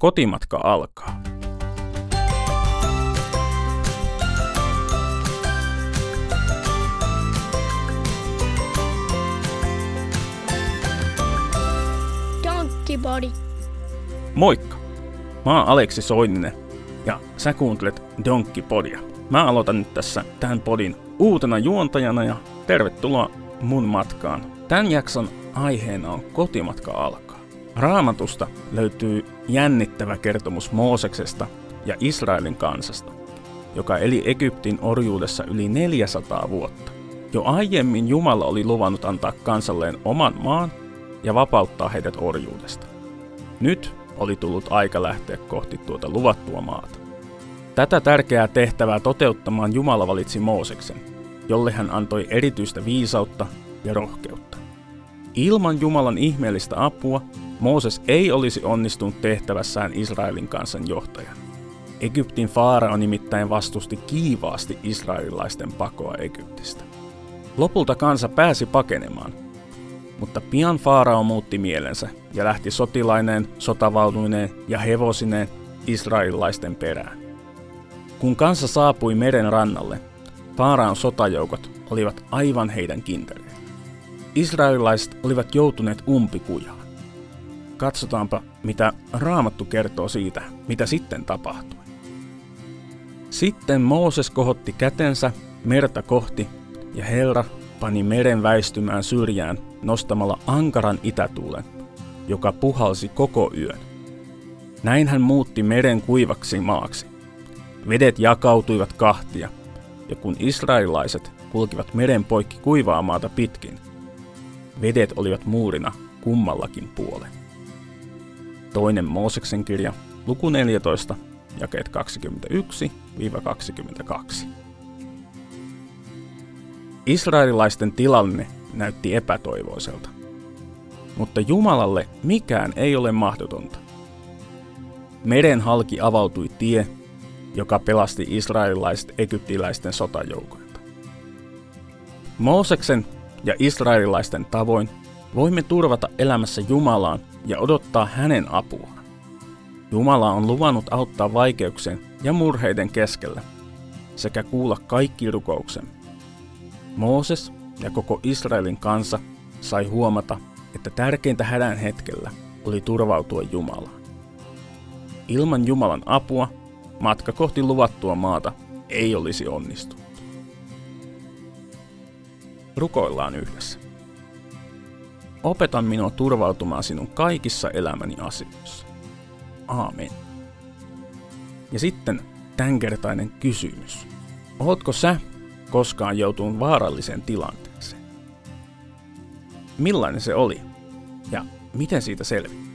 Kotimatka alkaa. Donkey Body. Moikka! Mä oon Aleksi Soininen ja sä kuuntelet Donkey Podia. Mä aloitan nyt tässä tämän podin uutena juontajana ja tervetuloa mun matkaan. Tämän jakson aiheena on kotimatka alkaa. Raamatusta löytyy jännittävä kertomus Mooseksesta ja Israelin kansasta, joka eli Egyptin orjuudessa yli 400 vuotta. Jo aiemmin Jumala oli luvannut antaa kansalleen oman maan ja vapauttaa heidät orjuudesta. Nyt oli tullut aika lähteä kohti tuota luvattua maata. Tätä tärkeää tehtävää toteuttamaan Jumala valitsi Mooseksen, jolle hän antoi erityistä viisautta ja rohkeutta. Ilman Jumalan ihmeellistä apua Mooses ei olisi onnistunut tehtävässään Israelin kansan johtajan. Egyptin faarao nimittäin vastusti kiivaasti israelilaisten pakoa Egyptistä. Lopulta kansa pääsi pakenemaan, mutta pian faarao muutti mielensä ja lähti sotilaineen, sotavaunuineen ja hevosineen israelilaisten perään. Kun kansa saapui meren rannalle, Faaraon sotajoukot olivat aivan heidän kintereillä. Israelilaiset olivat joutuneet umpikujaan. Katsotaanpa, mitä Raamattu kertoo siitä, mitä sitten tapahtui. Sitten Mooses kohotti kätensä merta kohti, ja Herra pani meren väistymään syrjään nostamalla ankaran itätuulen, joka puhalsi koko yön. Näin hän muutti meren kuivaksi maaksi. Vedet jakautuivat kahtia, ja kun israelilaiset kulkivat meren poikki kuivaa maata pitkin, vedet olivat muurina kummallakin puolen. Toinen Mooseksen kirja, luku 14, jakeet 21-22. Israelilaisten tilanne näytti epätoivoiselta. Mutta Jumalalle mikään ei ole mahdotonta. Meren halki avautui tie, joka pelasti israelilaiset egyptiläisten sotajoukoilta. Mooseksen ja israelilaisten tavoin voimme turvata elämässä Jumalaan ja odottaa hänen apuaan. Jumala on luvannut auttaa vaikeuksien ja murheiden keskellä sekä kuulla kaikki rukouksemme. Mooses ja koko Israelin kansa sai huomata, että tärkeintä hädän hetkellä oli turvautua Jumalaan. Ilman Jumalan apua matka kohti luvattua maata ei olisi onnistunut. Rukoillaan yhdessä. Opeta minua turvautumaan sinun kaikissa elämäni asioissa. Aamen. Ja sitten tämänkertainen kysymys. Oletko sä koskaan joutunut vaaralliseen tilanteeseen? Millainen se oli? Ja miten siitä selvit?